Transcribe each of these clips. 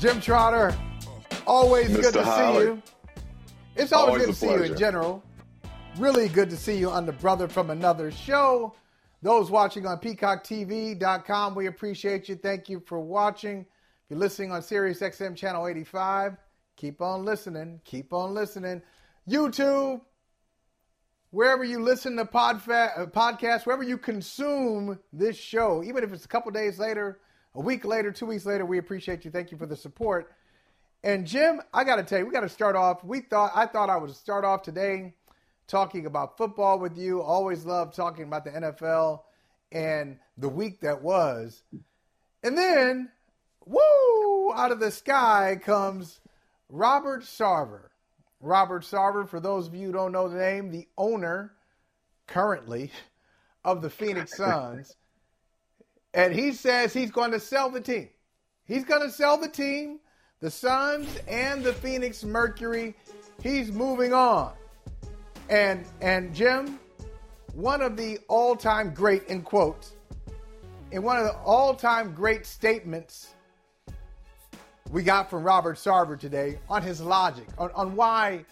Jim Trotter, always Mr. good to Howard. see you. It's always, Always good to see you in general. Really good to see you on the Brother from Another show. Those watching on peacocktv.com, we appreciate you. Thank you for watching. If you're listening on Sirius XM channel 85, keep on listening. Keep on listening. YouTube, wherever you listen to podfa- uh, podcasts, wherever you consume this show, even if it's a couple days later, a week later, two weeks later, we appreciate you. Thank you for the support. And Jim, I got to tell you, we got to start off. We thought I thought I would start off today talking about football with you. Always love talking about the NFL and the week that was. And then, woo, out of the sky comes Robert Sarver. Robert Sarver, for those of you who don't know the name, the owner currently of the Phoenix Suns. And he says he's going to sell the team. He's going to sell the team, the Suns and the Phoenix Mercury. He's moving on. And and Jim, one of the all-time great in quotes, in one of the all-time great statements we got from Robert Sarver today on his logic, on, on why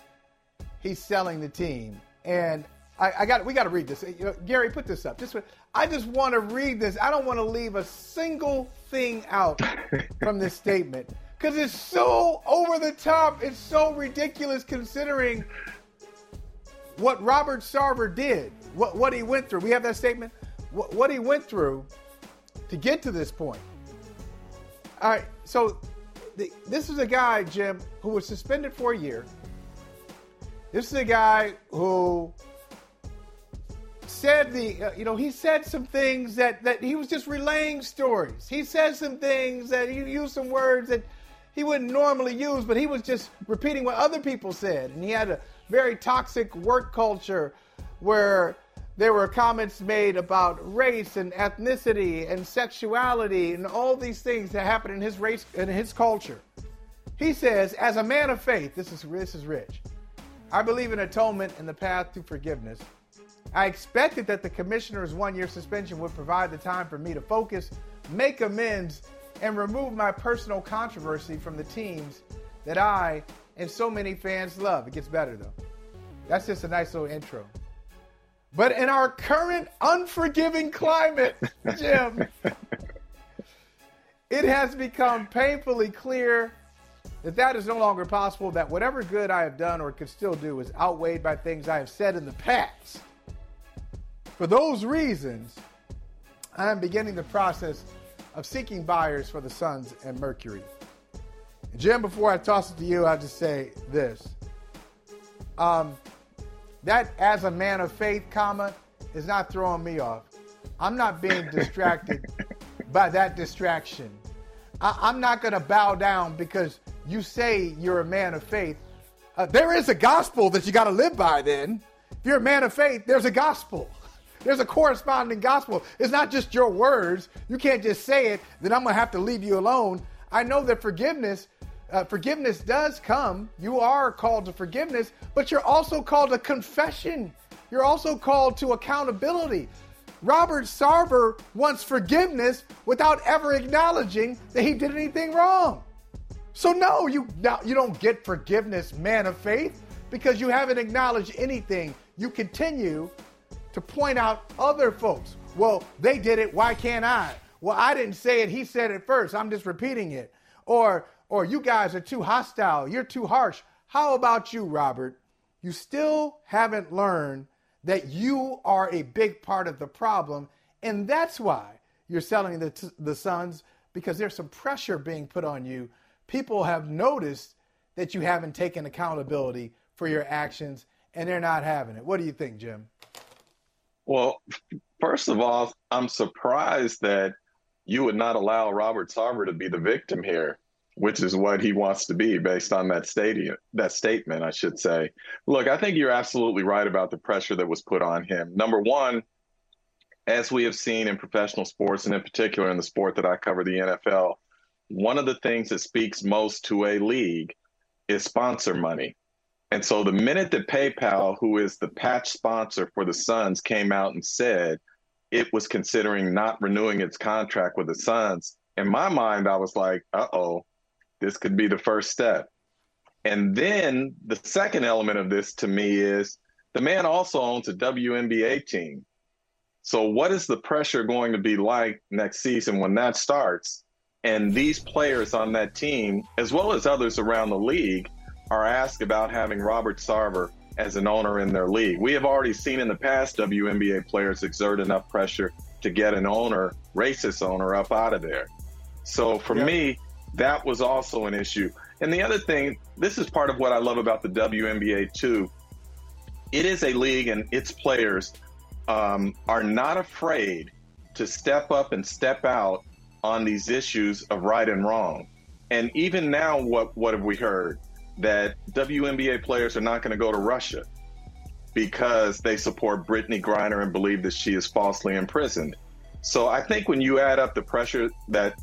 he's selling the team. And I, I got we got to read this. You know, Gary, put this up. Just I just want to read this. I don't want to leave a single thing out from this statement because it's so over the top. It's so ridiculous considering what Robert Sarver did, what what he went through. We have that statement. What, what he went through to get to this point. All right, so the, this is a guy, Jim, who was suspended for a year. This is a guy who said the, uh, you know, he said some things that that he was just relaying stories. He said some things that he used some words that he wouldn't normally use, but he was just repeating what other people said. And he had a very toxic work culture where there were comments made about race and ethnicity and sexuality and all these things that happen in his race in his culture. He says, as a man of faith, this is this is rich. I believe in atonement and the path to forgiveness. I expected that the commissioner's one-year suspension would provide the time for me to focus, make amends, and remove my personal controversy from the teams that I and so many fans love. It gets better though. That's just a nice little intro. But in our current unforgiving climate, Jim, it has become painfully clear that that is no longer possible, that whatever good I have done or could still do is outweighed by things I have said in the past. For those reasons, I am beginning the process of seeking buyers for the Suns and Mercury. Jim, before I toss it to you, I'll just say this. Um, that as a man of faith comma is not throwing me off. I'm not being distracted by that distraction. I, I'm not going to bow down because you say you're a man of faith. Uh, there is a gospel that you got to live by then. If you're a man of faith, there's a gospel. There's a corresponding gospel. It's not just your words. You can't just say it, then I'm going to have to leave you alone. I know that forgiveness uh, forgiveness does come. You are called to forgiveness, but you're also called to confession. You're also called to accountability. Robert Sarver wants forgiveness without ever acknowledging that he did anything wrong. So no, you now you don't get forgiveness, man of faith, because you haven't acknowledged anything. You continue to point out other folks. Well, they did it, why can't I? Well, I didn't say it, he said it first. I'm just repeating it. Or or you guys are too hostile, you're too harsh. How about you, Robert? You still haven't learned that you are a big part of the problem, and that's why you're selling the, the Suns because there's some pressure being put on you. People have noticed that you haven't taken accountability for your actions, and they're not having it. What do you think, Jim? Well, first of all, I'm surprised that you would not allow Robert Sarver to be the victim here, which is what he wants to be based on that stadium, that statement, I should say. Look, I think you're absolutely right about the pressure that was put on him. Number one, as we have seen in professional sports, and in particular in the sport that I cover, the NFL, one of the things that speaks most to a league is sponsor money. And so the minute that PayPal, who is the patch sponsor for the Suns, came out and said it was considering not renewing its contract with the Suns, in my mind, I was like, uh oh, this could be the first step. And then the second element of this to me is the man also owns a WNBA team. So, what is the pressure going to be like next season when that starts? And these players on that team, as well as others around the league, are asked about having Robert Sarver as an owner in their league. We have already seen in the past WNBA players exert enough pressure to get an owner, racist owner, up out of there. So for yep. me, that was also an issue. And the other thing, this is part of what I love about the WNBA too. It is a league, and its players um, are not afraid to step up and step out on these issues of right and wrong. And even now, what what have we heard? That WNBA players are not going to go to Russia because they support Brittney Griner and believe that she is falsely imprisoned. So I think when you add up the pressure that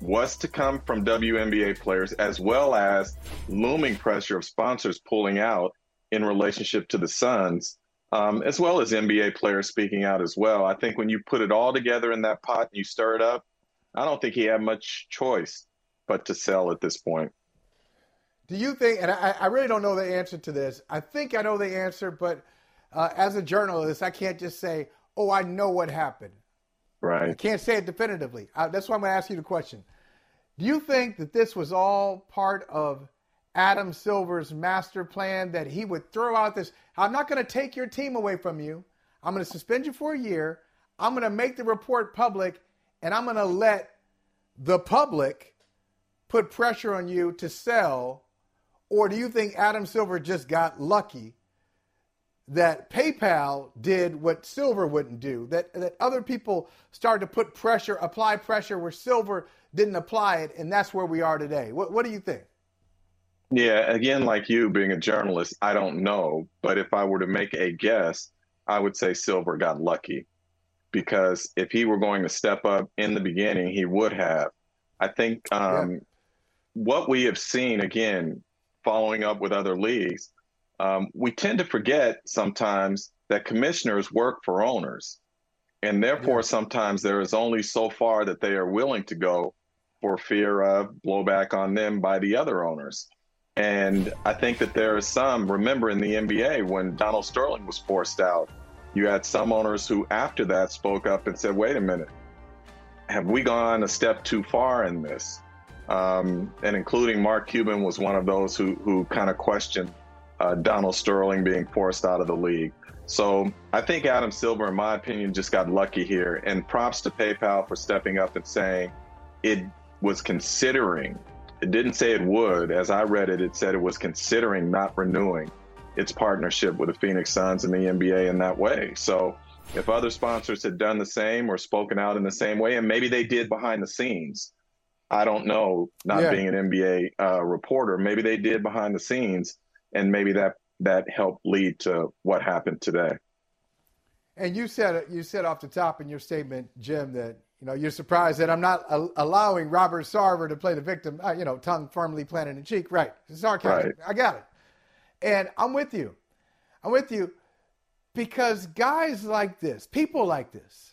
was to come from WNBA players, as well as looming pressure of sponsors pulling out in relationship to the Suns, um, as well as NBA players speaking out as well, I think when you put it all together in that pot and you stir it up, I don't think he had much choice but to sell at this point. Do you think, and I, I, really don't know the answer to this, I think I know the answer, but uh, as a journalist, I can't just say, oh, I know what happened. Right. I can't say it definitively. Uh, that's why I'm going to ask you the question. Do you think that this was all part of Adam Silver's master plan that he would throw out this? I'm not going to take your team away from you. I'm going to suspend you for a year. I'm going to make the report public, and I'm going to let the public put pressure on you to sell or do you think Adam Silver just got lucky that PayPal did what Silver wouldn't do? That that other people started to put pressure, apply pressure where Silver didn't apply it, and that's where we are today. What what do you think? Yeah, again, like you being a journalist, I don't know, but if I were to make a guess, I would say Silver got lucky because if he were going to step up in the beginning, he would have. I think um, yeah. what we have seen again following up with other leagues, um, we tend to forget sometimes that commissioners work for owners. And therefore, yeah. sometimes there is only so far that they are willing to go for fear of blowback on them by the other owners. And I think that there are some, remember in the NBA when Donald Sterling was forced out, you had some owners who after that spoke up and said, wait a minute, have we gone a step too far in this? Um, and including Mark Cuban was one of those who who kind of questioned uh, Donald Sterling being forced out of the league. So I think Adam Silver, in my opinion, just got lucky here. And props to PayPal for stepping up and saying it was considering. It didn't say it would. As I read it, it said it was considering not renewing its partnership with the Phoenix Suns and the NBA in that way. So if other sponsors had done the same or spoken out in the same way, and maybe they did behind the scenes, I don't know, not yeah. being an NBA uh, reporter. Maybe they did behind the scenes, and maybe that that helped lead to what happened today. And you said you said off the top in your statement, Jim, that you know you're surprised that I'm not a- allowing Robert Sarver to play the victim. Uh, you know, tongue firmly planted in cheek. Right, sarcasm. Right. I got it. And I'm with you. I'm with you because guys like this, people like this,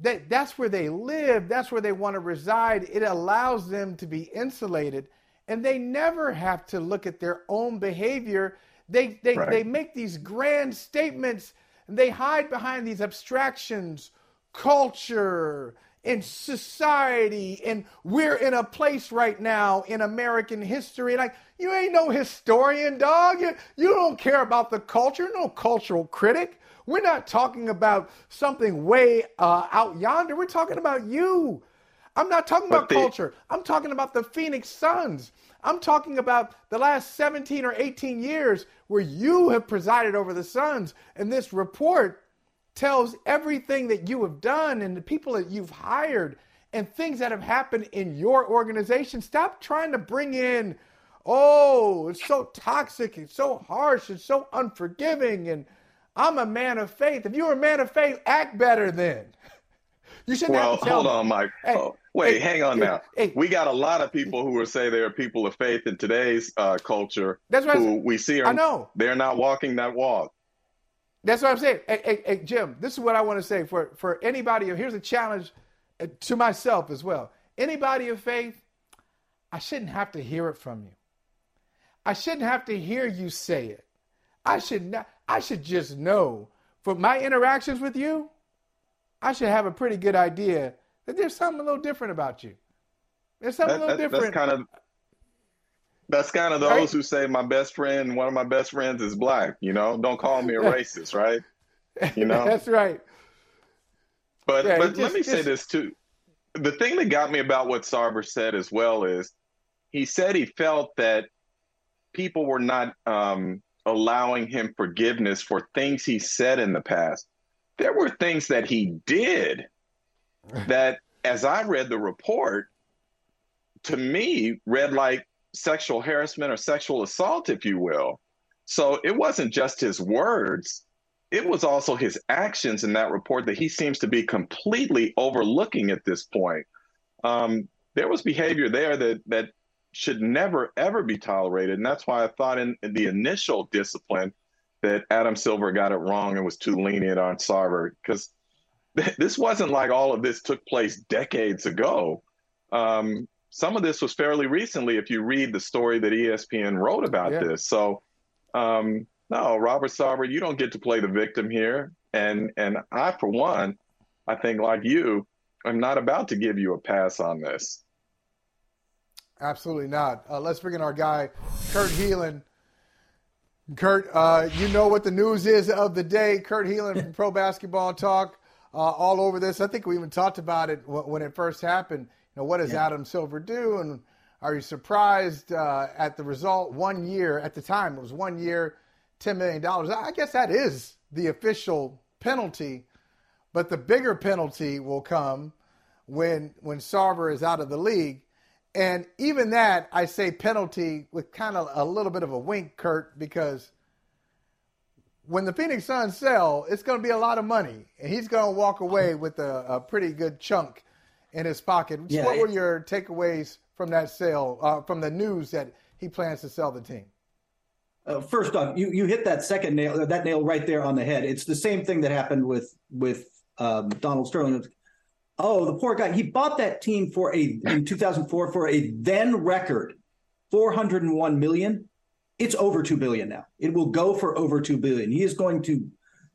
that that's where they live, that's where they want to reside. It allows them to be insulated and they never have to look at their own behavior. They they, right. they make these grand statements and they hide behind these abstractions, culture, and society, and we're in a place right now in American history. Like you ain't no historian, dog. You, you don't care about the culture, no cultural critic. We're not talking about something way uh, out yonder. We're talking about you. I'm not talking about the, culture. I'm talking about the Phoenix Suns. I'm talking about the last 17 or 18 years where you have presided over the Suns. And this report tells everything that you have done and the people that you've hired and things that have happened in your organization. Stop trying to bring in, oh, it's so toxic, it's so harsh, it's so unforgiving, and I'm a man of faith. If you're a man of faith, act better then. You shouldn't well, hold me. on, Mike. Hey, oh, wait, hey, hang on hey, now. Hey, we got a lot of people who will say they're people of faith in today's uh, culture. That's what who we see. Are, I know they're not walking that walk. That's what I'm saying. Hey, hey, Jim, this is what I want to say for for anybody. Here's a challenge uh, to myself as well. Anybody of faith, I shouldn't have to hear it from you. I shouldn't have to hear you say it. I should not. I should just know from my interactions with you I should have a pretty good idea that there's something a little different about you. There's something that, a little that, different. That's kind of that's kind of those right? who say my best friend, one of my best friends is black. You know, don't call me a racist, right? You know, that's right. But yeah, but just, let me just... say this too. The thing that got me about what Sarver said as well is he said he felt that people were not um, allowing him forgiveness for things he said in the past there were things that he did that, as I read the report, to me read like sexual harassment or sexual assault, if you will. So it wasn't just his words, it was also his actions in that report that he seems to be completely overlooking at this point. Um, there was behavior there that that should never ever be tolerated, and that's why I thought in, in the initial discipline that Adam Silver got it wrong and was too lenient on Sarver because th- this wasn't like all of this took place decades ago. Um, some of this was fairly recently if you read the story that ESPN wrote about yeah. this. So, um, no, Robert Sarver, you don't get to play the victim here. And and I, for one, I think like you, I'm not about to give you a pass on this. Absolutely not. Uh, let's bring in our guy, Kurt Helin. Kurt, uh, you know what the news is of the day. Kurt Helin from Pro Basketball Talk, uh, all over this. I think we even talked about it when it first happened. You know, what does yeah. Adam Silver do, and are you surprised uh, at the result? One year at the time, it was one year, ten million dollars. I guess that is the official penalty, but the bigger penalty will come when when Sarver is out of the league. And even that, I say penalty with kind of a little bit of a wink, Kurt, because when the Phoenix Suns sell, it's going to be a lot of money, and he's going to walk away with a, a pretty good chunk in his pocket. Yeah, what were your takeaways from that sale, uh, from the news that he plans to sell the team? Uh, first off, you, you hit that second nail, that nail right there on the head. It's the same thing that happened with with um, Donald Sterling. Oh, the poor guy. He bought that team for a in 2004 for a then record 401 million. It's over 2 billion now. It will go for over 2 billion. He is going to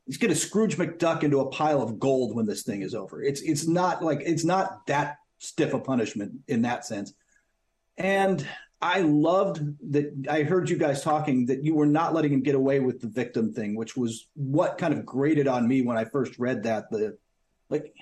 he's going to Scrooge McDuck into a pile of gold when this thing is over. It's it's not like it's not that stiff a punishment in that sense. And I loved that I heard you guys talking that you were not letting him get away with the victim thing, which was what kind of grated on me when I first read that. The like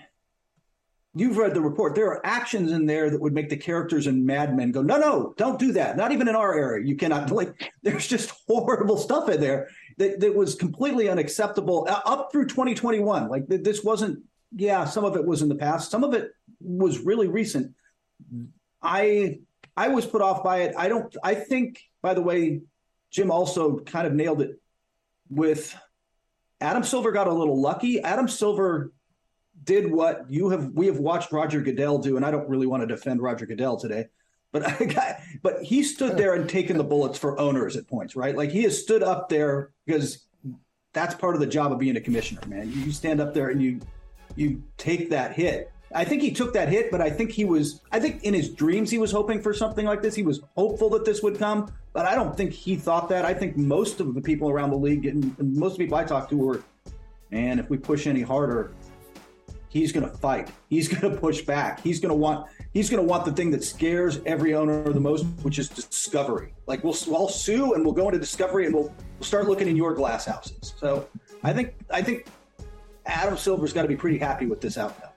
you've read the report. There are actions in there that would make the characters in Mad Men go, no, no, don't do that. Not even in our area. You cannot like. There's just horrible stuff in there that, that was completely unacceptable uh, up through 2021. Like this wasn't. Yeah, some of it was in the past. Some of it was really recent. I I was put off by it. I don't. I think, by the way, Jim also kind of nailed it with Adam Silver got a little lucky. Adam Silver did what you have we have watched Roger Goodell do, and I don't really want to defend Roger Goodell today, but but he stood there and taken the bullets for owners at points, right? Like he has stood up there because that's part of the job of being a commissioner, man. You stand up there and you you take that hit. I think he took that hit, but I think he was I think in his dreams he was hoping for something like this. He was hopeful that this would come, but I don't think he thought that. I think most of the people around the league and most people I talked to were, man, if we push any harder, he's going to fight. He's going to push back. He's going to want he's going to want the thing that scares every owner the most, which is discovery. Like we'll we'll sue and we'll go into discovery and we'll, we'll start looking in your glass houses. So I think I think Adam Silver's got to be pretty happy with this outcome.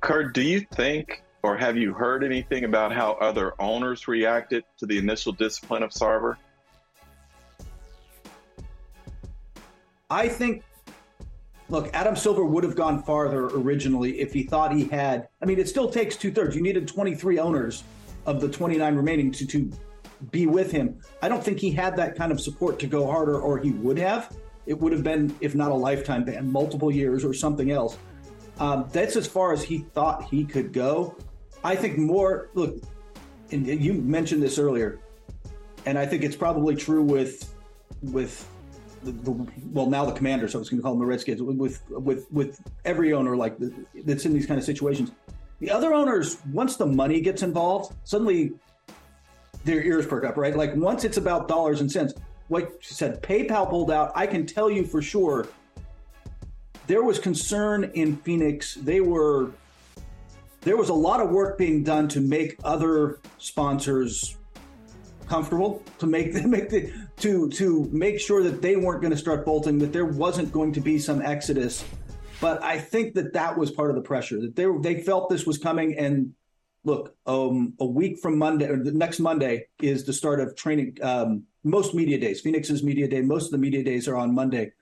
Kurt, do you think or have you heard anything about how other owners reacted to the initial discipline of Sarver? I think look, Adam Silver would have gone farther originally if he thought he had. I mean, it still takes two thirds. You needed 23 owners of the 29 remaining to, to be with him. I don't think he had that kind of support to go harder, or he would have. It would have been, if not a lifetime ban, multiple years or something else. Um, that's as far as he thought he could go. I think more, look, and you mentioned this earlier, and I think it's probably true with, with, the, the, well, now the Commanders. So I was going to call them the Redskins. With with with every owner like the, that's in these kind of situations, the other owners once the money gets involved, suddenly their ears perk up, right? Like once it's about dollars and cents. Like she said, PayPal pulled out. I can tell you for sure there was concern in Phoenix. They were there was a lot of work being done to make other sponsors comfortable to make them make the to to make sure that they weren't going to start bolting that there wasn't going to be some exodus. But i think that that was part of the pressure that they they felt this was coming. And look um, a week from monday or the next monday is the start of training um, most media days. Phoenix's media day most of the media days are on monday.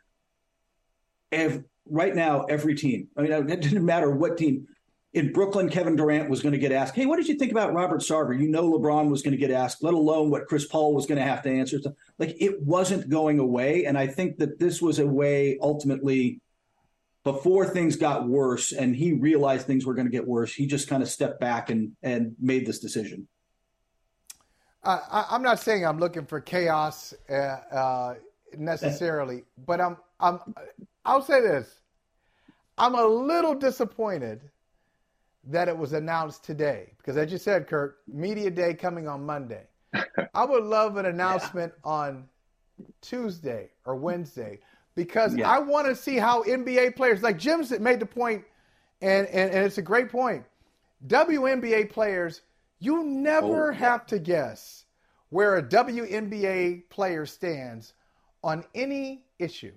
If right now every team i mean it didn't matter what team in Brooklyn, Kevin Durant was going to get asked, Hey, what did you think about Robert Sarver? You know, LeBron was going to get asked, let alone what Chris Paul was going to have to answer. Like it wasn't going away. And I think that this was a way ultimately before things got worse and he realized things were going to get worse, he just kind of stepped back and, and made this decision. Uh, I, am not saying I'm looking for chaos uh, uh, necessarily, but I'm, I'm, I'll say this. I'm a little disappointed that it was announced today because as you said kurt media day coming on monday i would love an announcement yeah. on tuesday or wednesday because yeah. i want to see how nba players like jim made the point and, and, and it's a great point WNBA players you never oh, yeah. have to guess where a WNBA player stands on any issue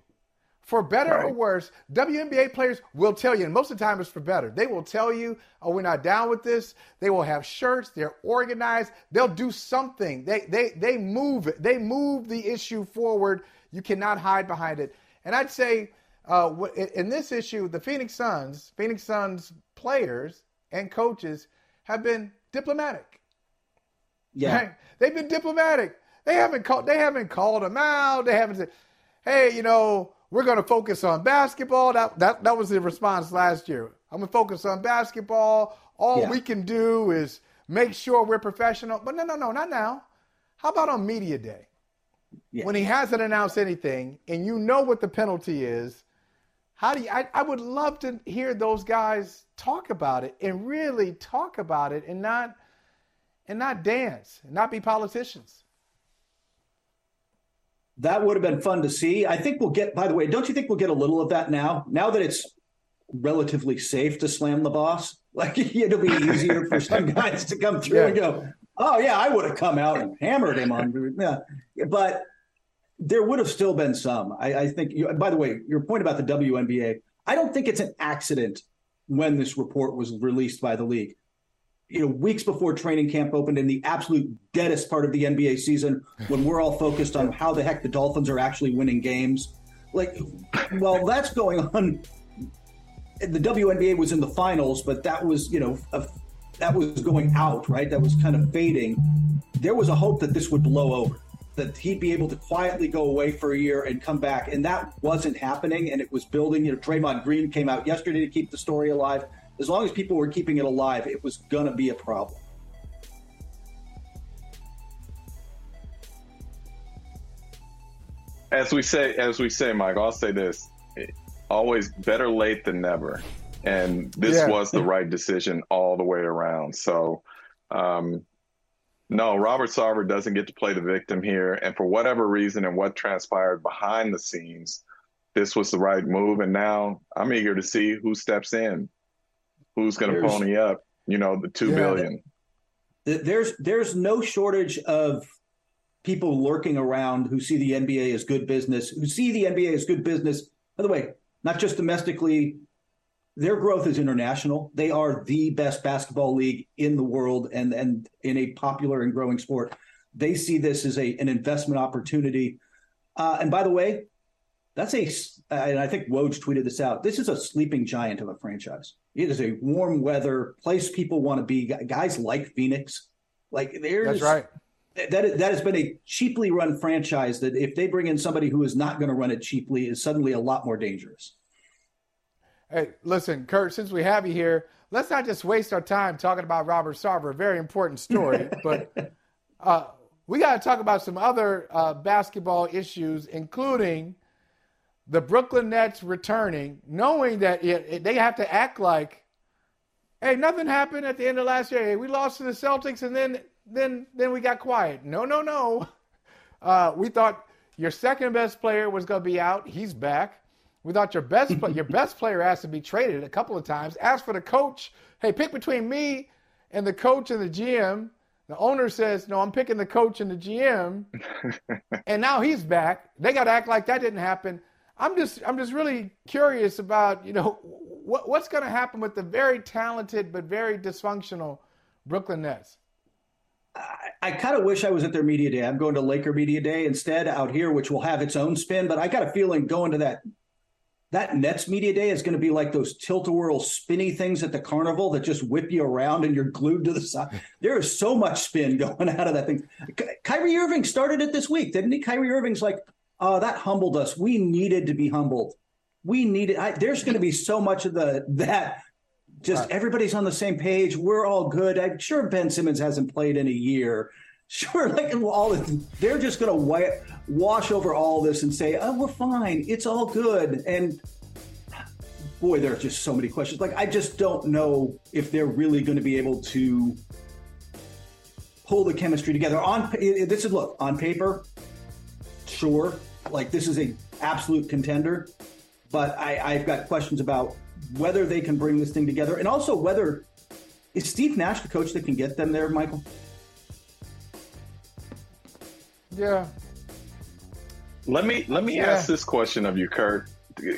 for better right. or worse, WNBA players will tell you, and most of the time it's for better. They will tell you, oh, we're not down with this. They will have shirts, they're organized, they'll do something. They they they move it, they move the issue forward. You cannot hide behind it. And I'd say uh, in this issue, the Phoenix Suns, Phoenix Suns players and coaches have been diplomatic. Yeah. Right? They've been diplomatic. They haven't called they haven't called them out. They haven't said, hey, you know, we're going to focus on basketball. That, that, that was the response last year. I'm going to focus on basketball. All yeah. we can do is make sure we're professional. But no, no, no, not now. How about on media day? Yeah. When he hasn't announced anything and you know what the penalty is, how do you, I, I would love to hear those guys talk about it and really talk about it and not and not dance and not be politicians that would have been fun to see. I think we'll get, by the way, don't you think we'll get a little of that now? Now that it's relatively safe to slam the boss, like it'll be easier for some guys to come through yeah. and go, oh, yeah, I would have come out and hammered him on. Yeah. But there would have still been some. I, I think, you, by the way, your point about the WNBA, I don't think it's an accident when this report was released by the league you know, weeks before training camp opened in the absolute deadest part of the NBA season when we're all focused on how the heck the Dolphins are actually winning games. Like, while that's going on. The WNBA was in the finals, but that was, you know, a, that was going out, right? That was kind of fading. There was a hope that this would blow over, that he'd be able to quietly go away for a year and come back. And that wasn't happening. And it was building. You know, Draymond Green came out yesterday to keep the story alive as long as people were keeping it alive, it was going to be a problem. As we say, as we say, Mike, I'll say this: always better late than never. And this yeah. was the right decision all the way around. So, um, no, Robert Sarver doesn't get to play the victim here. And for whatever reason and what transpired behind the scenes, this was the right move. And now I'm eager to see who steps in who's going to pony up, you know, the two yeah, billion. There's there's no shortage of people lurking around who see the NBA as good business, who see the NBA as good business. By the way, not just domestically, their growth is international. They are the best basketball league in the world and and in a popular and growing sport. They see this as a an investment opportunity. Uh, and by the way, That's a, and I think Woj tweeted this out. This is a sleeping giant of a franchise. It is a warm weather place people want to be. Guys like Phoenix. Like there's That's right. That that has been a cheaply run franchise. That if they bring in somebody who is not going to run it cheaply, is suddenly a lot more dangerous. Hey, listen, Kurt. Since we have you here, let's not just waste our time talking about Robert Sarver. A very important story, but uh, we got to talk about some other uh, basketball issues, including the Brooklyn Nets returning, knowing that it, it, they have to act like, hey, nothing happened at the end of last year. Hey, we lost to the Celtics, and then then then we got quiet. No, no, no. Uh, we thought your second best player was going to be out. He's back. We thought your best your best player has to be traded a couple of times. Ask for the coach. Hey, pick between me and the coach and the GM. The owner says, "No, I'm picking the coach and the GM." and now he's back. They got to act like that didn't happen. I'm just I'm just really curious about you know what, what's going to happen with the very talented but very dysfunctional Brooklyn Nets. I, I kind of wish I was at their media day. I'm going to Laker media day instead out here, which will have its own spin. But I got a feeling going to that that Nets media day is going to be like those tilt-a-whirl spinny things at the carnival that just whip you around and you're glued to the side. There is so much spin going out of that thing. Kyrie Irving started it this week, didn't he? Kyrie Irving's like, oh, that humbled us. We needed to be humbled. We needed. I, there's going to be so much of the that. Just right. everybody's on the same page. We're all good. I'm sure Ben Simmons hasn't played in a year. Sure, like all they're just going to wash over all this and say, "Oh, we're fine. It's all good." And boy, there are just so many questions. Like I just don't know if they're really going to be able to pull the chemistry together. On this is look on paper, sure, like this is a absolute contender, but I, I've got questions about whether they can bring this thing together, and also whether is Steve Nash the coach that can get them there, Michael? Yeah. Let me let me yeah. ask this question of you, Kurt.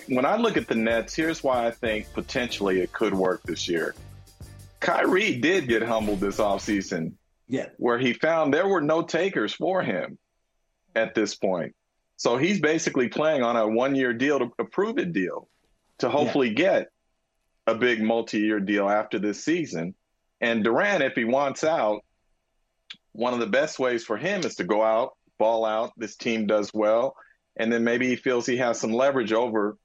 When I look at the Nets, here's why I think potentially it could work this year. Kyrie did get humbled this offseason. Yeah. Where he found there were no takers for him at this point. So he's basically playing on a one year deal to a prove it deal to hopefully yeah. get a big multi year deal after this season. And Durant, if he wants out, one of the best ways for him is to go out, ball out. This team does well. And then maybe he feels he has some leverage over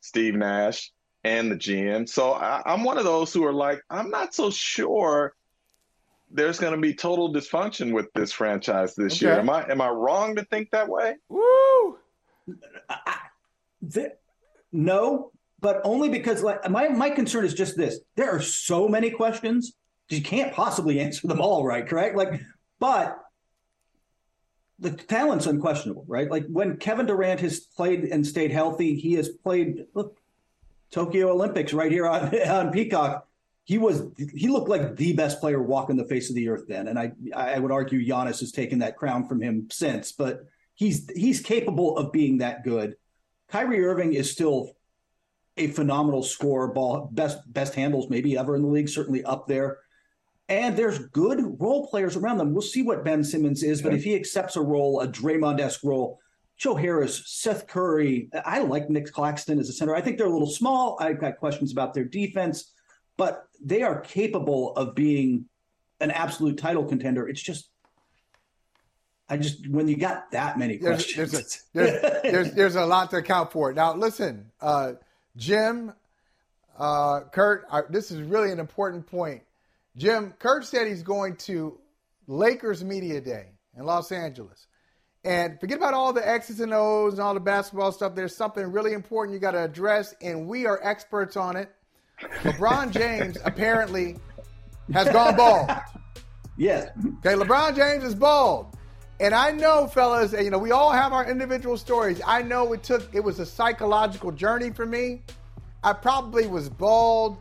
Steve Nash and the GM. So I, I'm one of those who are like, I'm not so sure there's going to be total dysfunction with this franchise this okay. year. Am I am I wrong to think that way? Woo! The, no, but only because like my my concern is just this: there are so many questions you can't possibly answer them all right, correct? Like, but the talent's unquestionable, right? Like when Kevin Durant has played and stayed healthy, he has played. Look, Tokyo Olympics right here on, on Peacock he was he looked like the best player walking the face of the earth then, and I I would argue Giannis has taken that crown from him since, but he's he's capable of being that good. Kyrie Irving is still a phenomenal scorer, ball best best handles maybe ever in the league, certainly up there. And there's good role players around them. We'll see what Ben Simmons is, but if he accepts a role, a Draymond-esque role, Joe Harris, Seth Curry, I like Nick Claxton as a center. I think they're a little small. I've got questions about their defense but they are capable of being an absolute title contender. It's just, I just when you got that many questions, there's a, there's, there's, there's, a lot to account for. Now, listen, uh, Jim, uh, Kurt, I, this is really an important point. Jim, Kurt said he's going to Lakers Media Day in Los Angeles. And forget about all the X's and O's and all the basketball stuff. There's something really important you got to address, and we are experts on it. LeBron James apparently has gone bald. Yes. Okay, LeBron James is bald. And I know, fellas, you know, we all have our individual stories. I know it took, it was a psychological journey for me. I probably was bald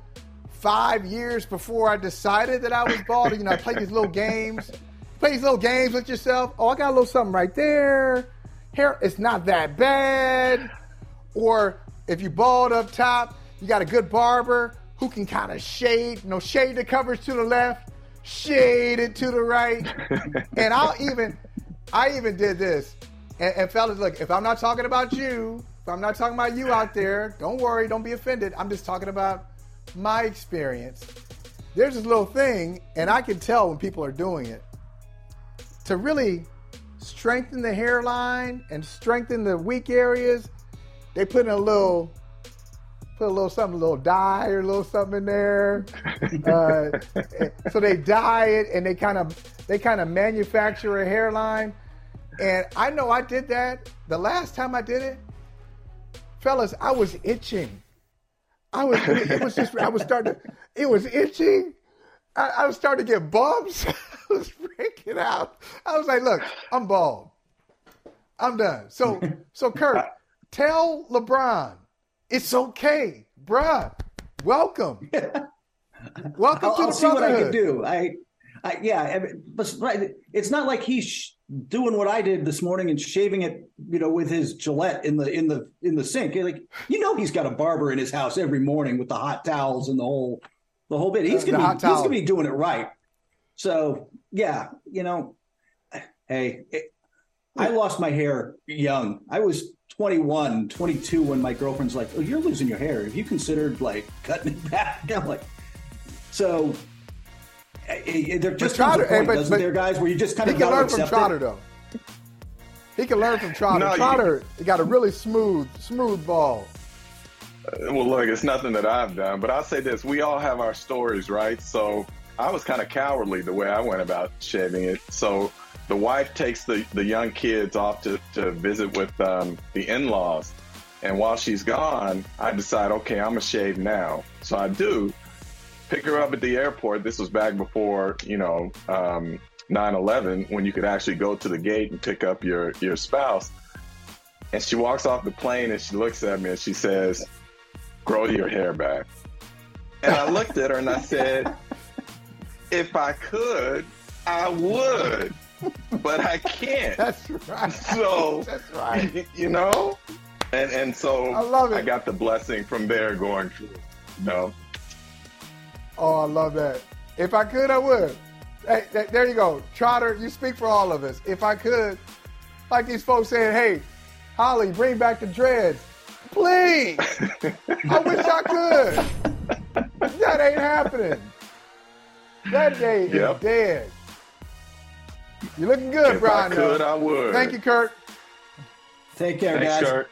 five years before I decided that I was bald. You know, I play these little games, play these little games with yourself. Oh, I got a little something right there. Hair, it's not that bad. Or if you bald up top, you got a good barber who can kind of shade, you know, shade the covers to the left, shade it to the right. and I'll even, I even did this. And, and fellas, look, if I'm not talking about you, if I'm not talking about you out there. Don't worry, don't be offended. I'm just talking about my experience. There's this little thing, and I can tell when people are doing it to really strengthen the hairline and strengthen the weak areas. They put in a little, put a little something, a little dye or a little something in there. uh, so they dye it and they kind of, they kind of manufacture a hairline. And I know I did that the last time I did it, fellas. I was itching. I was, it was just, I was starting to, it was itching. I, I was starting to get bumps. I was freaking out. I was like, look, I'm bald. I'm done. So, so Kurt, tell LeBron it's okay, bruh. Welcome. Welcome I'll, to I'll see what I can do. I, I yeah, but it's not like he's doing what I did this morning and shaving it, you know, with his Gillette in the in the in the sink. Like you know, he's got a barber in his house every morning with the hot towels and the whole the whole bit. He's gonna be, he's towel. gonna be doing it right. So yeah, you know, hey, it, I lost my hair young. I was 21, 22 when my girlfriend's like, "Oh, you're losing your hair. Have you considered like cutting it back?" I'm like, so. eh, eh, There just comes Trotter- a point, hey, but- doesn't but there, guys, where you just kind He of can got to learn from accept Trotter it? though. He can learn from Trotter. No, Trotter he got a really smooth, smooth ball. Well, look, it's nothing that I've done, but I'll say this: we all have our stories, right? So I was kind of cowardly the way I went about shaving it. So the wife takes the, the young kids off to, to visit with um, the in-laws, and while she's gone, I decide, okay, I'm gonna shave now. So I do. Pick her up at the airport. This was back before, you know, um, 9/11, when you could actually go to the gate and pick up your your spouse. And she walks off the plane and she looks at me and she says, grow your hair back. And I looked at her and I said, if I could, I would, but I can't. That's right. So, That's right. you know? And and so I love it. I got the blessing from there going through. You know? Oh, I love that. If I could, I would. Hey, th- there you go. Trotter, you speak for all of us. If I could, like these folks saying, hey, Holly, bring back the dreads. Please. I wish I could. That ain't happening. That day is dead. You're looking good, if Brian. I could, though. I would. Thank you, Kurt. Take care, Thanks, guys. Kurt.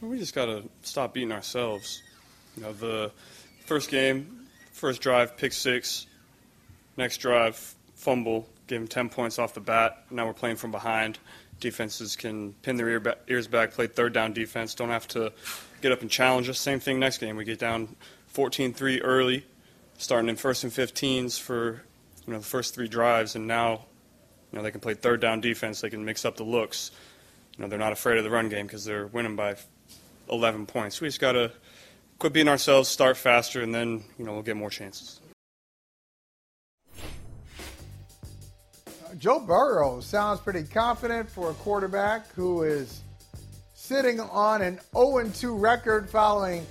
We just gotta stop beating ourselves. You know, the first game, first drive, pick six. Next drive, fumble, gave them 10 points off the bat. Now we're playing from behind. Defenses can pin their ear ba- ears back, play third down defense, don't have to get up and challenge us. Same thing next game. We get down 14 3 early, starting in first and 15s for you know the first three drives, and now you know they can play third down defense. They can mix up the looks. You know they're not afraid of the run game because they're winning by 11 points. We just got to quit being ourselves, start faster, and then, you know, we'll get more chances. Joe Burrow sounds pretty confident for a quarterback who is sitting on an 0-2 record following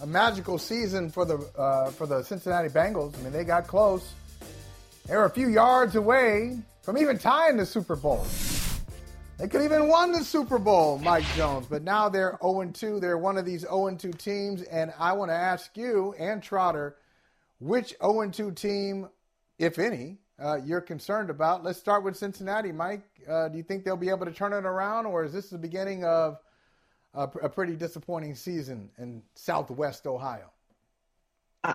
a magical season for the uh, for the Cincinnati Bengals. I mean, they got close. They were a few yards away from even tying the Super Bowl. They could even won the Super Bowl, Mike Jones, but now they're 0-2. They're one of these 0-2 teams, and I want to ask you and Trotter, which 0-2 team, if any, uh, you're concerned about. Let's start with Cincinnati, Mike. Uh, do you think they'll be able to turn it around, or is this the beginning of a, a pretty disappointing season in Southwest Ohio?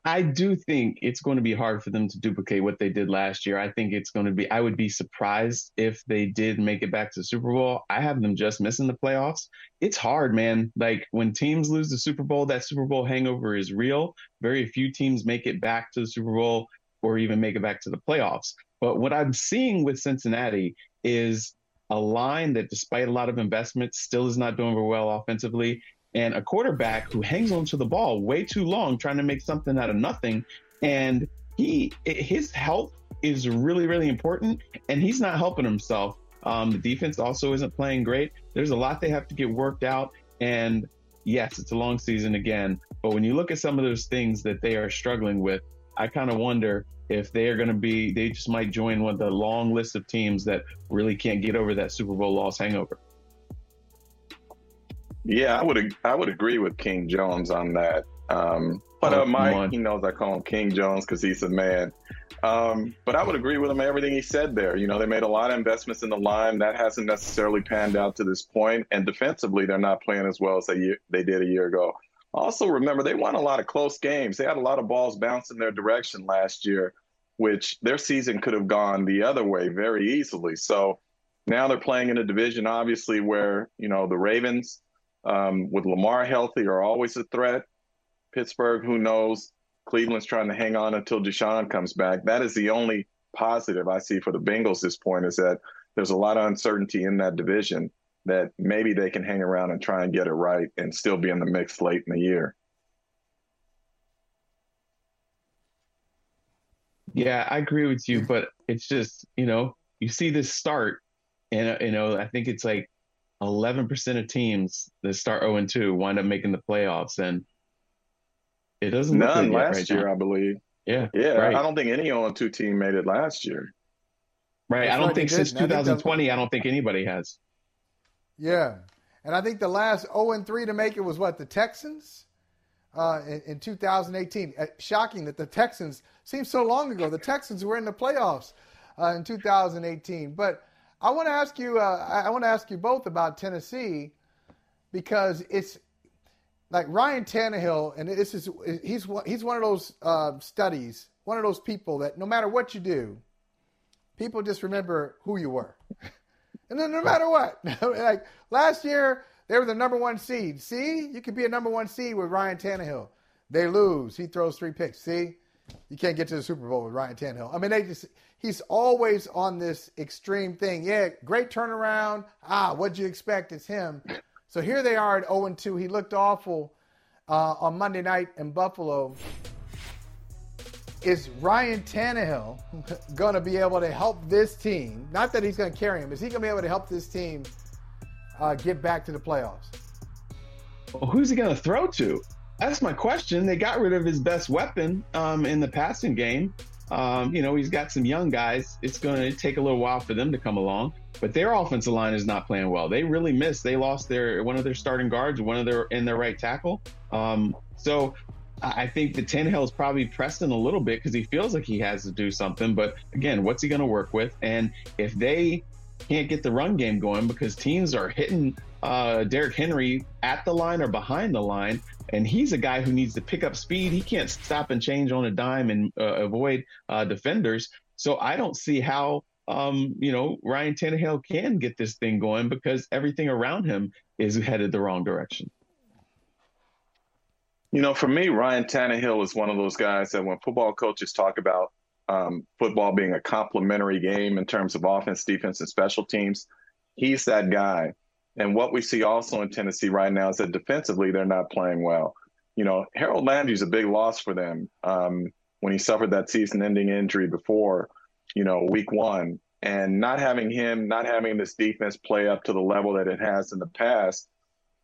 I- do think it's going to be hard for them to duplicate what they did last year. I think it's going to be, I would be surprised if they did make it back to the Super Bowl. I have them just missing the playoffs. It's hard, man. Like when teams lose the Super Bowl, that Super Bowl hangover is real. Very few teams make it back to the Super Bowl or even make it back to the playoffs. But what I'm seeing with Cincinnati is a line that, despite a lot of investment, still is not doing very well offensively, and a quarterback who hangs onto the ball way too long, trying to make something out of nothing. And he, his health is really, really important, and he's not helping himself. Um, the defense also isn't playing great. There's a lot they have to get worked out, and yes, it's a long season again. But when you look at some of those things that they are struggling with, I kind of wonder if they are going to be, they just might join one of the long list of teams that really can't get over that Super Bowl loss hangover. Yeah, I would I would agree with King Jones on that. Um, but uh, oh, Mike, he knows I call him King Jones because he's a man. Um, but I would agree with him everything he said there. You know, they made a lot of investments in the line that hasn't necessarily panned out to this point, and defensively, they're not playing as well as they they did a year ago. Also, remember they won a lot of close games. They had a lot of balls bounced in their direction last year, which their season could have gone the other way very easily. So now they're playing in a division, obviously, where you know the Ravens um, with Lamar healthy are always a threat. Pittsburgh, who knows? Cleveland's trying to hang on until Deshaun comes back. That is the only positive I see for the Bengals this point is that there's a lot of uncertainty in that division that maybe they can hang around and try and get it right and still be in the mix late in the year. Yeah, I agree with you, but it's just, you know, you see this start and, you know, I think it's like 11% of teams that start 0 and 2 wind up making the playoffs. And it doesn't none last right year, now. I believe. Yeah, yeah. Right. I don't think any 0 and 2 team made it last year. Right. That's I don't like think since 2020, I don't think anybody has. Yeah, and I think the last 0 and 3 to make it was what the Texans uh, in, in, 2018. Uh, shocking that the Texans seems so long ago. The Texans were in the playoffs uh, in 2018. But I want to ask you. Uh, I want to ask you both about Tennessee because it's like Ryan Tannehill, and this is he's he's one of those uh, studies, one of those people that no matter what you do, people just remember who you were. And then no matter what, like last year, they were the number one seed. See, you could be a number one seed with Ryan Tannehill. They lose. He throws three picks. See, you can't get to the Super Bowl with Ryan Tannehill. I mean, they just he's always on this extreme thing. Yeah, great turnaround. Ah, what'd you expect? It's him. So here they are at 0 2. He looked awful uh, on Monday night in Buffalo is Ryan Tannehill going to be able to help this team? Not that he's going to carry him. Is he going to be able to help this team uh, get back to the playoffs? Well, who's he going to throw to? That's my question. They got rid of his best weapon um, in the passing game. Um, you know, he's got some young guys. It's going to take a little while for them to come along, but their offensive line is not playing well. They really missed. They lost their one of their starting guards, one of their in their right tackle. Um, so I think the Tannehill is probably pressing a little bit because he feels like he has to do something. But again, what's he going to work with? And if they can't get the run game going because teams are hitting uh, Derrick Henry at the line or behind the line, and he's a guy who needs to pick up speed. He can't stop and change on a dime and uh, avoid uh, defenders. So I don't see how um, you know Ryan Tannehill can get this thing going because everything around him is headed the wrong direction. You know, for me, Ryan Tannehill is one of those guys that when football coaches talk about um, football being a complementary game in terms of offense, defense, and special teams, he's that guy. And what we see also in Tennessee right now is that defensively, they're not playing well. You know, Harold Landry's a big loss for them um, when he suffered that season ending injury before, you know, week one. And not having him, not having this defense play up to the level that it has in the past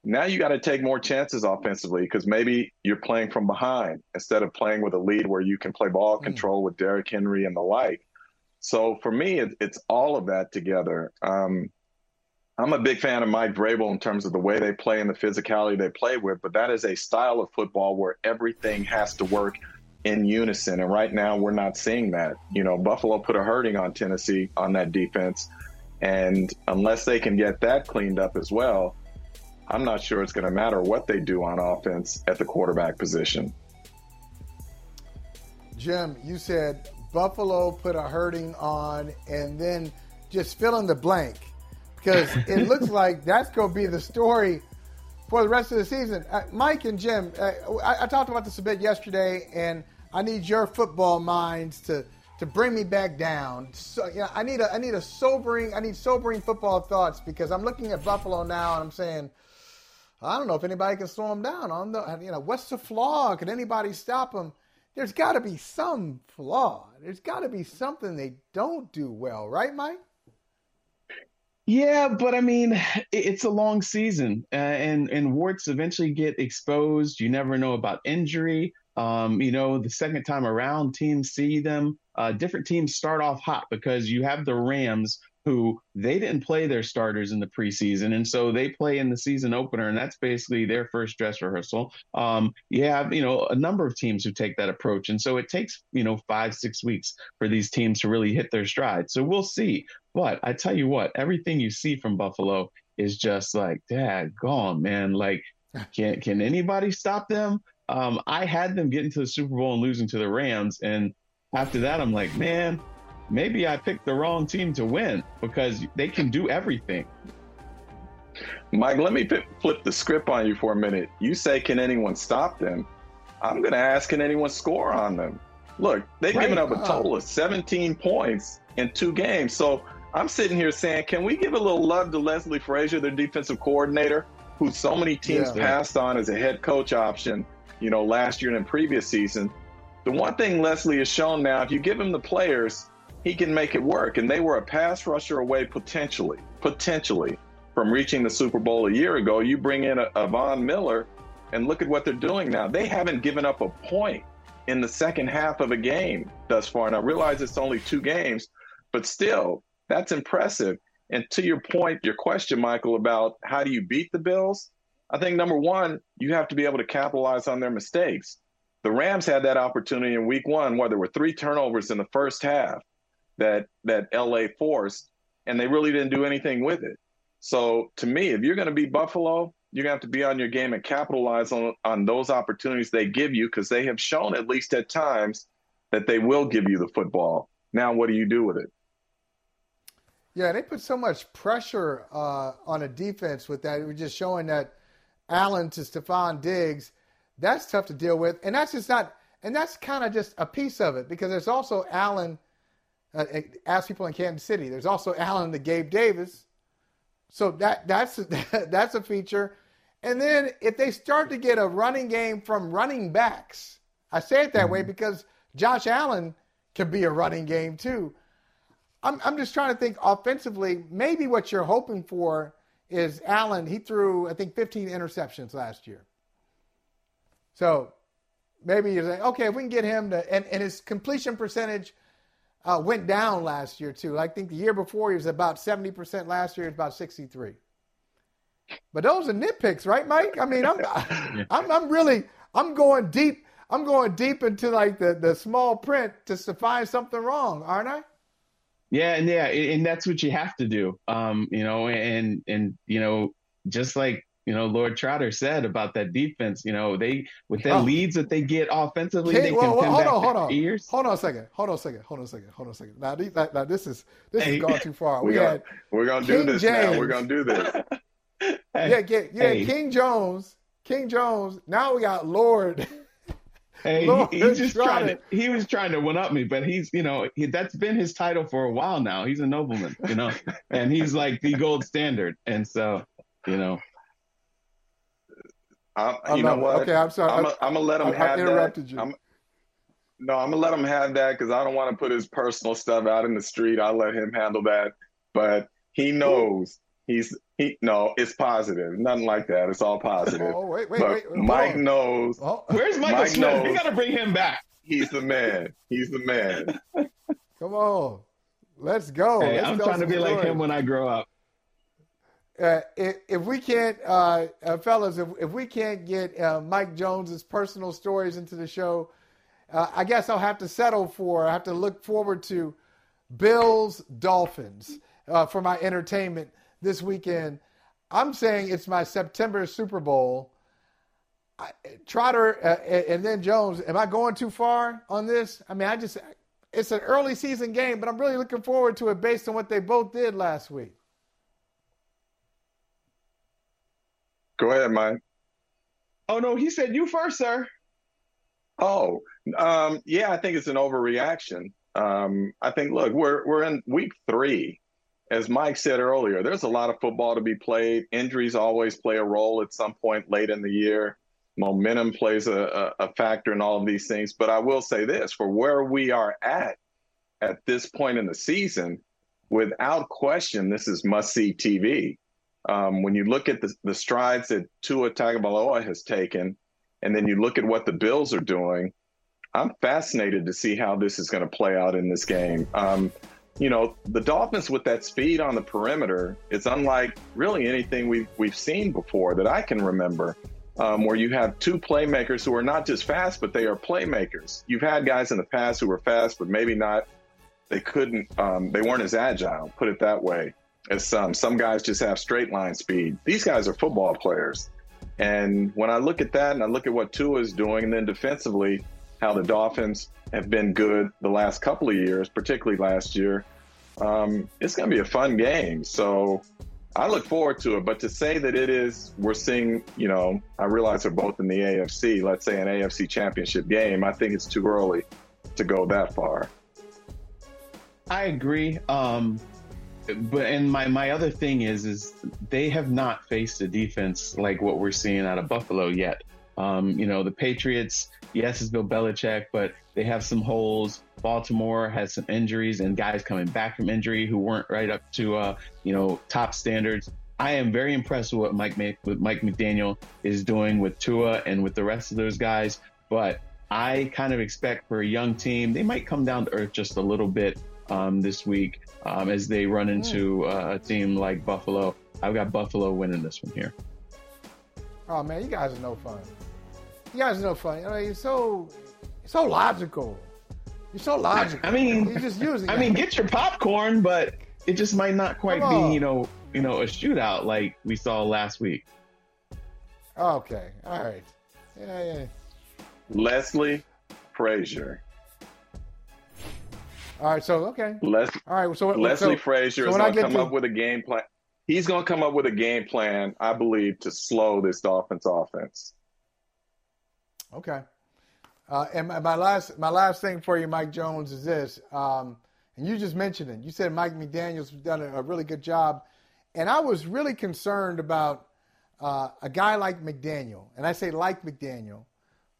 now you got to take more chances offensively because maybe you're playing from behind instead of playing with a lead where you can play ball mm. control with Derrick Henry and the like. So for me, it, it's all of that together. Um, I'm a big fan of Mike Vrabel in terms of the way they play and the physicality they play with, but that is a style of football where everything has to work in unison. And right now, we're not seeing that. You know, Buffalo put a hurting on Tennessee on that defense. And unless they can get that cleaned up as well, I'm not sure it's going to matter what they do on offense at the quarterback position. Jim, you said Buffalo put a hurting on and then just fill in the blank because it looks like that's going to be the story for the rest of the season. Uh, Mike and Jim, uh, I, I, talked about this a bit yesterday, and I need your football minds to to bring me back down. So, you know, I need a I need a sobering I need sobering football thoughts because I'm looking at Buffalo now and I'm saying I don't know if anybody can slow them down. On the you know what's the flaw? Can anybody stop them? There's got to be some flaw. There's got to be something they don't do well, right, Mike? Yeah, but I mean, it's a long season, uh, and and warts eventually get exposed. You never know about injury. Um, you know, the second time around, teams see them. Uh, different teams start off hot because you have the Rams who they didn't play their starters in the preseason, and so they play in the season opener, and that's basically their first dress rehearsal. Um, you have you know a number of teams who take that approach, and so it takes you know five six weeks for these teams to really hit their stride. So we'll see. But I tell you what, everything you see from Buffalo is just like, dad, gone, man. Like, can can anybody stop them? Um, I had them getting to the Super Bowl and losing to the Rams. And after that, I'm like, man, maybe I picked the wrong team to win because they can do everything. Mike, let me flip the script on you for a minute. You say, can anyone stop them? I'm going to ask, can anyone score on them? Look, they've right. given up a total of 17 points in two games. So I'm sitting here saying, can we give a little love to Leslie Frazier, their defensive coordinator, who so many teams yeah. passed on as a head coach option? you know, last year and in previous season. The one thing Leslie has shown now, if you give him the players, he can make it work. And they were a pass rusher away potentially, potentially from reaching the Super Bowl a year ago. You bring in a, a Von Miller, and look at what they're doing now. They haven't given up a point in the second half of a game thus far. And I realize it's only two games, but still, that's impressive. And to your point, your question, Michael, about how do you beat the Bills? I think number one, you have to be able to capitalize on their mistakes. The Rams had that opportunity in week one where there were three turnovers in the first half that that LA forced, and they really didn't do anything with it. So to me, if you're going to be Buffalo, you're going to have to be on your game and capitalize on, on those opportunities they give you because they have shown, at least at times, that they will give you the football. Now, what do you do with it? Yeah, they put so much pressure uh, on a defense with that. Was just showing that Allen to Stefon Diggs, that's tough to deal with. And that's just not, and that's kind of just a piece of it because there's also Allen, uh, ask people in Kansas City, there's also Allen the Gabe Davis. So that that's that's a feature. And then if they start to get a running game from running backs, I say it that mm-hmm. way because Josh Allen can be a running game too. I'm, I'm just trying to think offensively, maybe what you're hoping for is Allen. He threw, I think, 15 interceptions last year. So maybe you're saying, okay, if we can get him to, and, and his completion percentage uh, went down last year too. I think the year before he was about 70%. Last year he was about 63. But those are nitpicks, right, Mike? I mean, I'm, I'm, I'm really, I'm going deep. I'm going deep into like the, the small print to find something wrong, aren't I? Yeah, and yeah, and that's what you have to do. Um, you know, and and you know, just like you know, Lord Trotter said about that defense. You know, they with the oh. leads that they get offensively, they well, can well, hold on, hold on, ears. Hold on a second. Hold on a second. Hold on a second. Hold on a second. Now, these, now this is this hey, is going too far. We, we gonna, we're gonna King do this James. now. We're gonna do this. hey, yeah, yeah, yeah. Hey. King Jones, King Jones. Now we got Lord. Hey, Lord, he, he's just trying to. He was trying to one up me, but he's, you know, he, that's been his title for a while now. He's a nobleman, you know, and he's like the gold standard. And so, you know, I, you oh, know what? Okay, I'm sorry. I'm gonna let him I, have I interrupted that. You. I'm, no, I'm gonna let him have that because I don't want to put his personal stuff out in the street. I'll let him handle that. But he knows he's he no, it's positive. Nothing like that. It's all positive. Oh, wait, wait, wait, wait Mike on. knows. Oh. Where's Michael Mike Smith? Knows. We got to bring him back. He's the man. He's the man. Come on. Let's go. Hey, Let's I'm trying to be like him when I grow up. Uh, if, if, we can't, uh, uh, fellas, if, if, we can't get uh, Mike Jones's personal stories into the show, uh, I guess I'll have to settle for. I have to look forward to Bills Dolphins for my entertainment this weekend. I'm saying it's my September Super Bowl. I, Trotter and then Jones. Am I going too far on this? I mean, I just it's an early season game, but I'm really looking forward to it based on what they both did last week. Go ahead, Mike. Oh no, he said you first, sir. Oh, um, yeah, I think it's an overreaction. Um, I think, look, we're we're in week three. As Mike said earlier, there's a lot of football to be played. Injuries always play a role at some point late in the year. Momentum plays a, a, a factor in all of these things. But I will say this for where we are at at this point in the season, without question, this is must see TV. Um, when you look at the, the strides that Tua Tagovailoa has taken, and then you look at what the Bills are doing, I'm fascinated to see how this is going to play out in this game. Um, you know, the Dolphins with that speed on the perimeter, it's unlike really anything we've we've seen before that I can remember. Um, where you have two playmakers who are not just fast, but they are playmakers. You've had guys in the past who were fast, but maybe not. They couldn't. Um, they weren't as agile. Put it that way. As some some guys just have straight line speed. These guys are football players. And when I look at that, and I look at what Tua is doing, and then defensively, how the Dolphins have been good the last couple of years, particularly last year. Um, it's going to be a fun game. So I look forward to it. But to say that it is, we're seeing, you know, I realize they're both in the AFC, let's say an AFC championship game. I think it's too early to go that far. I agree. Um, but and my my other thing is is they have not faced a defense like what we're seeing out of Buffalo yet. Um, you know, the Patriots, yes, it's Bill Belichick, but they have some holes. Baltimore has some injuries and guys coming back from injury who weren't right up to, uh, you know, top standards. I am very impressed with what Mike with Mike McDaniel is doing with Tua and with the rest of those guys. But I kind of expect for a young team, they might come down to earth just a little bit um, this week um, as they run into uh, a team like Buffalo. I've got Buffalo winning this one here. Oh man, you guys are no fun. You guys are no fun. I mean, you're so so logical. You're so logical. I mean, you're just using. I mean, get your popcorn, but it just might not quite be, you know, you know, a shootout like we saw last week. Okay, all right, yeah, yeah. Leslie Frazier. All right, so okay. Les- all right, so Leslie so, Frazier so is going to come up with a game plan. He's going to come up with a game plan, I believe, to slow this Dolphins offense. Okay. Uh, and my, last my last thing for you, Mike Jones, is this. Um, and you just mentioned it. You said Mike McDaniel's done a, a really good job, and I was really concerned about uh, a guy like McDaniel, and I say like McDaniel,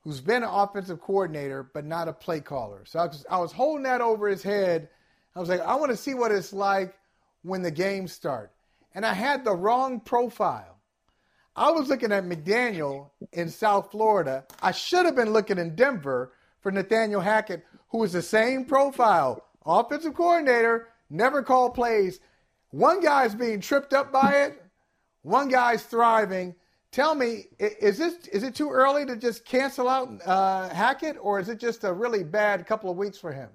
who's been an offensive coordinator but not a play caller. So I was, I was holding that over his head. I was like, I want to see what it's like when the games start, and I had the wrong profile. I was looking at McDaniel in South Florida. I should have been looking in Denver for Nathaniel Hackett, who is the same profile, offensive coordinator, never called plays. One guy's being tripped up by it, one guy's thriving. Tell me, is this is it too early to just cancel out uh, Hackett, or is it just a really bad couple of weeks for him?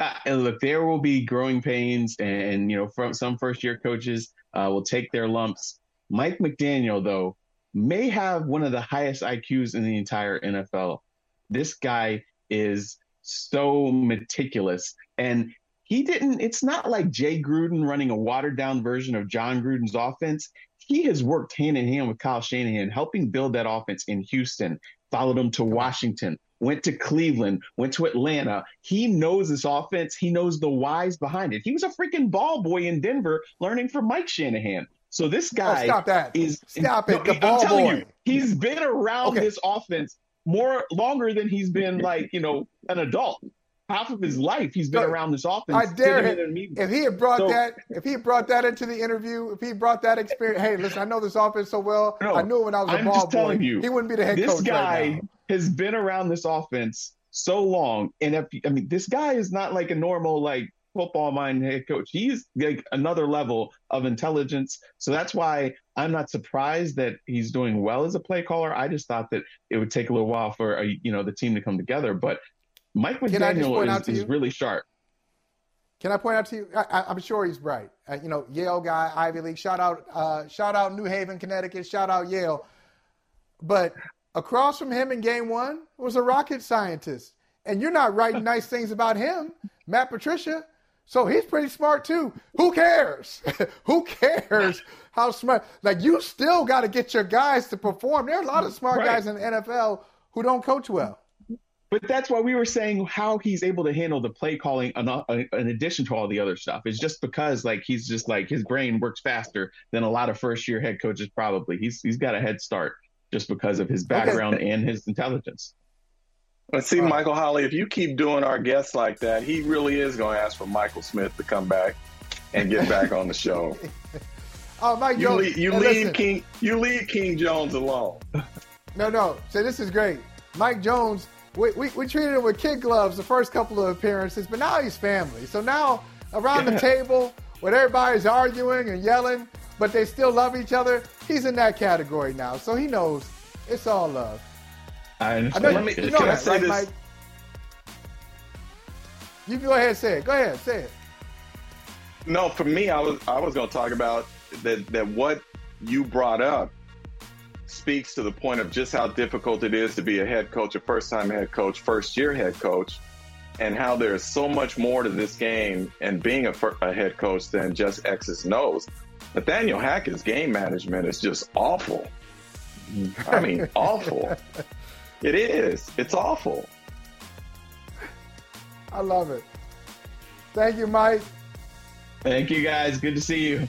Uh, and look, there will be growing pains, and you know, from some first year coaches uh, will take their lumps. Mike McDaniel, though, may have one of the highest IQs in the entire NFL. This guy is so meticulous. And he didn't, it's not like Jay Gruden running a watered down version of Jon Gruden's offense. He has worked hand in hand with Kyle Shanahan, helping build that offense in Houston, followed him to Washington, went to Cleveland, went to Atlanta. He knows this offense. He knows the whys behind it. He was a freaking ball boy in Denver learning from Mike Shanahan. So this guy oh, stop that. is stop it. The I'm ball boy. You, he's been around okay. this offense more longer than he's been like you know an adult. Half of his life he's been so, around this offense. I dare him. If he had brought so, that, if he had brought that into the interview, if he brought that experience, hey, listen, I know this offense so well. No, I knew it when I was a I'm ball boy. You, he wouldn't be the head this coach. This guy right has been around this offense so long, and if I mean, this guy is not like a normal like football mind head coach. He's like another level of intelligence. So that's why I'm not surprised that he's doing well as a play caller. I just thought that it would take a little while for a, you know the team to come together. But Mike McDaniel is, is really sharp. Can I point out to you? I, am sure he's bright. Uh, you know, Yale guy, Ivy League. Shout out, uh, shout out New Haven, Connecticut. Shout out Yale. But across from him in game one was a rocket scientist, and you're not writing nice things about him, Matt Patricia. So he's pretty smart too. Who cares? Who cares how smart? Like you still got to get your guys to perform. There are a lot of smart right. guys in the NFL who don't coach well. But that's why we were saying how he's able to handle the play calling in, in uh, addition to all the other stuff. It's just because like he's just like his brain works faster than a lot of first year head coaches probably. He's he's got a head start just because of his background okay. and his intelligence. But see, Michael Holley, if you keep doing our guests like that, he really is going to ask for Michael Smith to come back and get back on the show. oh, Mike you Jones. Leave, you leave listen. King. You leave King Jones alone. No, no. So this is great. Mike Jones we, we, we, treated him with kid gloves the first couple of appearances, but now he's family. So now around the table, when everybody's arguing and yelling, but they still love each other, he's in that category now. So he knows it's all love. I understand. I know, you, you know that, right, Mike? You go ahead and say it. Go ahead, say it. No, for me, I was I was going to talk about that that what you brought up speaks to the point of just how difficult it is to be a head coach, a first time head coach, first year head coach, and how there's so much more to this game and being a, a head coach than just X's and O's. Nathaniel Hackett's game management is just awful. I mean, awful. It is. It's awful. I love it. Thank you, Mike. Thank you, guys. Good to see you.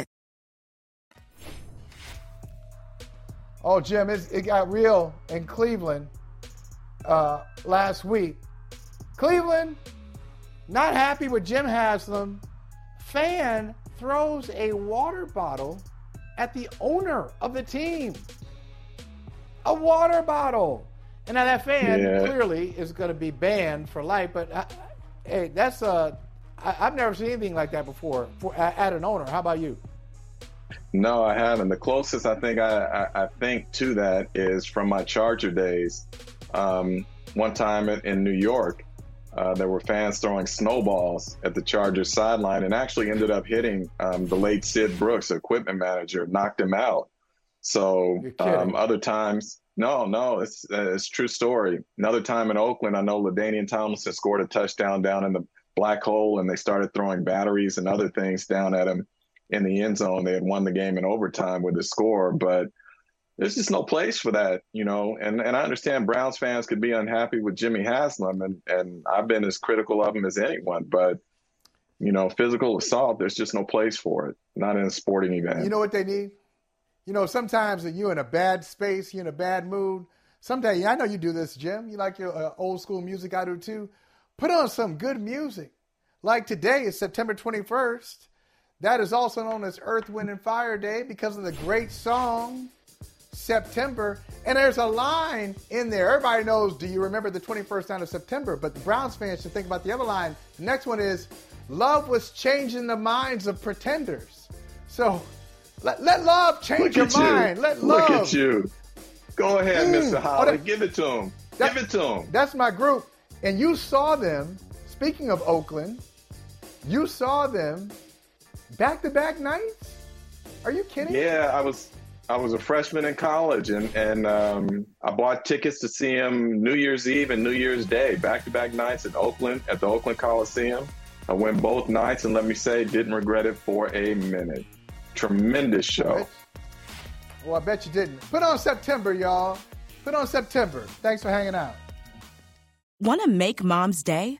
Oh, Jim, it got real in Cleveland uh, last week. Cleveland, not happy with Jim Haslam. Fan throws a water bottle at the owner of the team. A water bottle. And now that fan yeah. clearly is going to be banned for life. But uh, hey, that's a. Uh, I, I've never seen anything like that before for, at an owner. How about you? No, I haven't. The closest I think I, I, I think to that is from my Charger days. Um, one time in, in New York, uh, there were fans throwing snowballs at the Chargers sideline and actually ended up hitting um, the late Sid Brooks, equipment manager, knocked him out. So um, other times, no, no, it's uh, it's true story. Another time in Oakland, I know LaDainian Tomlinson scored a touchdown down in the black hole, and they started throwing batteries and other things down at him in the end zone. They had won the game in overtime with the score, but there's just no place for that, you know. And and I understand Browns fans could be unhappy with Jimmy Haslam, and and I've been as critical of him as anyone, but you know, physical assault, there's just no place for it, not in a sporting event. You know what they need? You know, sometimes when you're in a bad space, you're in a bad mood. Sometimes, I know you do this, Jim. You like your uh, old school music. I do too. Put on some good music. Like today is September 21st. That is also known as Earth, Wind, and Fire Day because of the great song September. And there's a line in there. Everybody knows, do you remember the 21st night of September? But the Browns fans should think about the other line. The next one is, love was changing the minds of pretenders. So let, let love change your mind. Let love. Look at you. Go ahead, mm. Mr. Holley. Oh, that, Give it to him. That, Give it to him. That's my group. And you saw them, speaking of Oakland, you saw them back to back nights? Are you kidding? Yeah, I was I was a freshman in college, and and um, I bought tickets to see him New Year's Eve and New Year's Day, back to back nights in Oakland at the Oakland Coliseum. I went both nights, and let me say, didn't regret it for a minute. Tremendous show. Well, I bet you didn't. Put on September, y'all. Put on September. Thanks for hanging out. Want to make Mom's Day?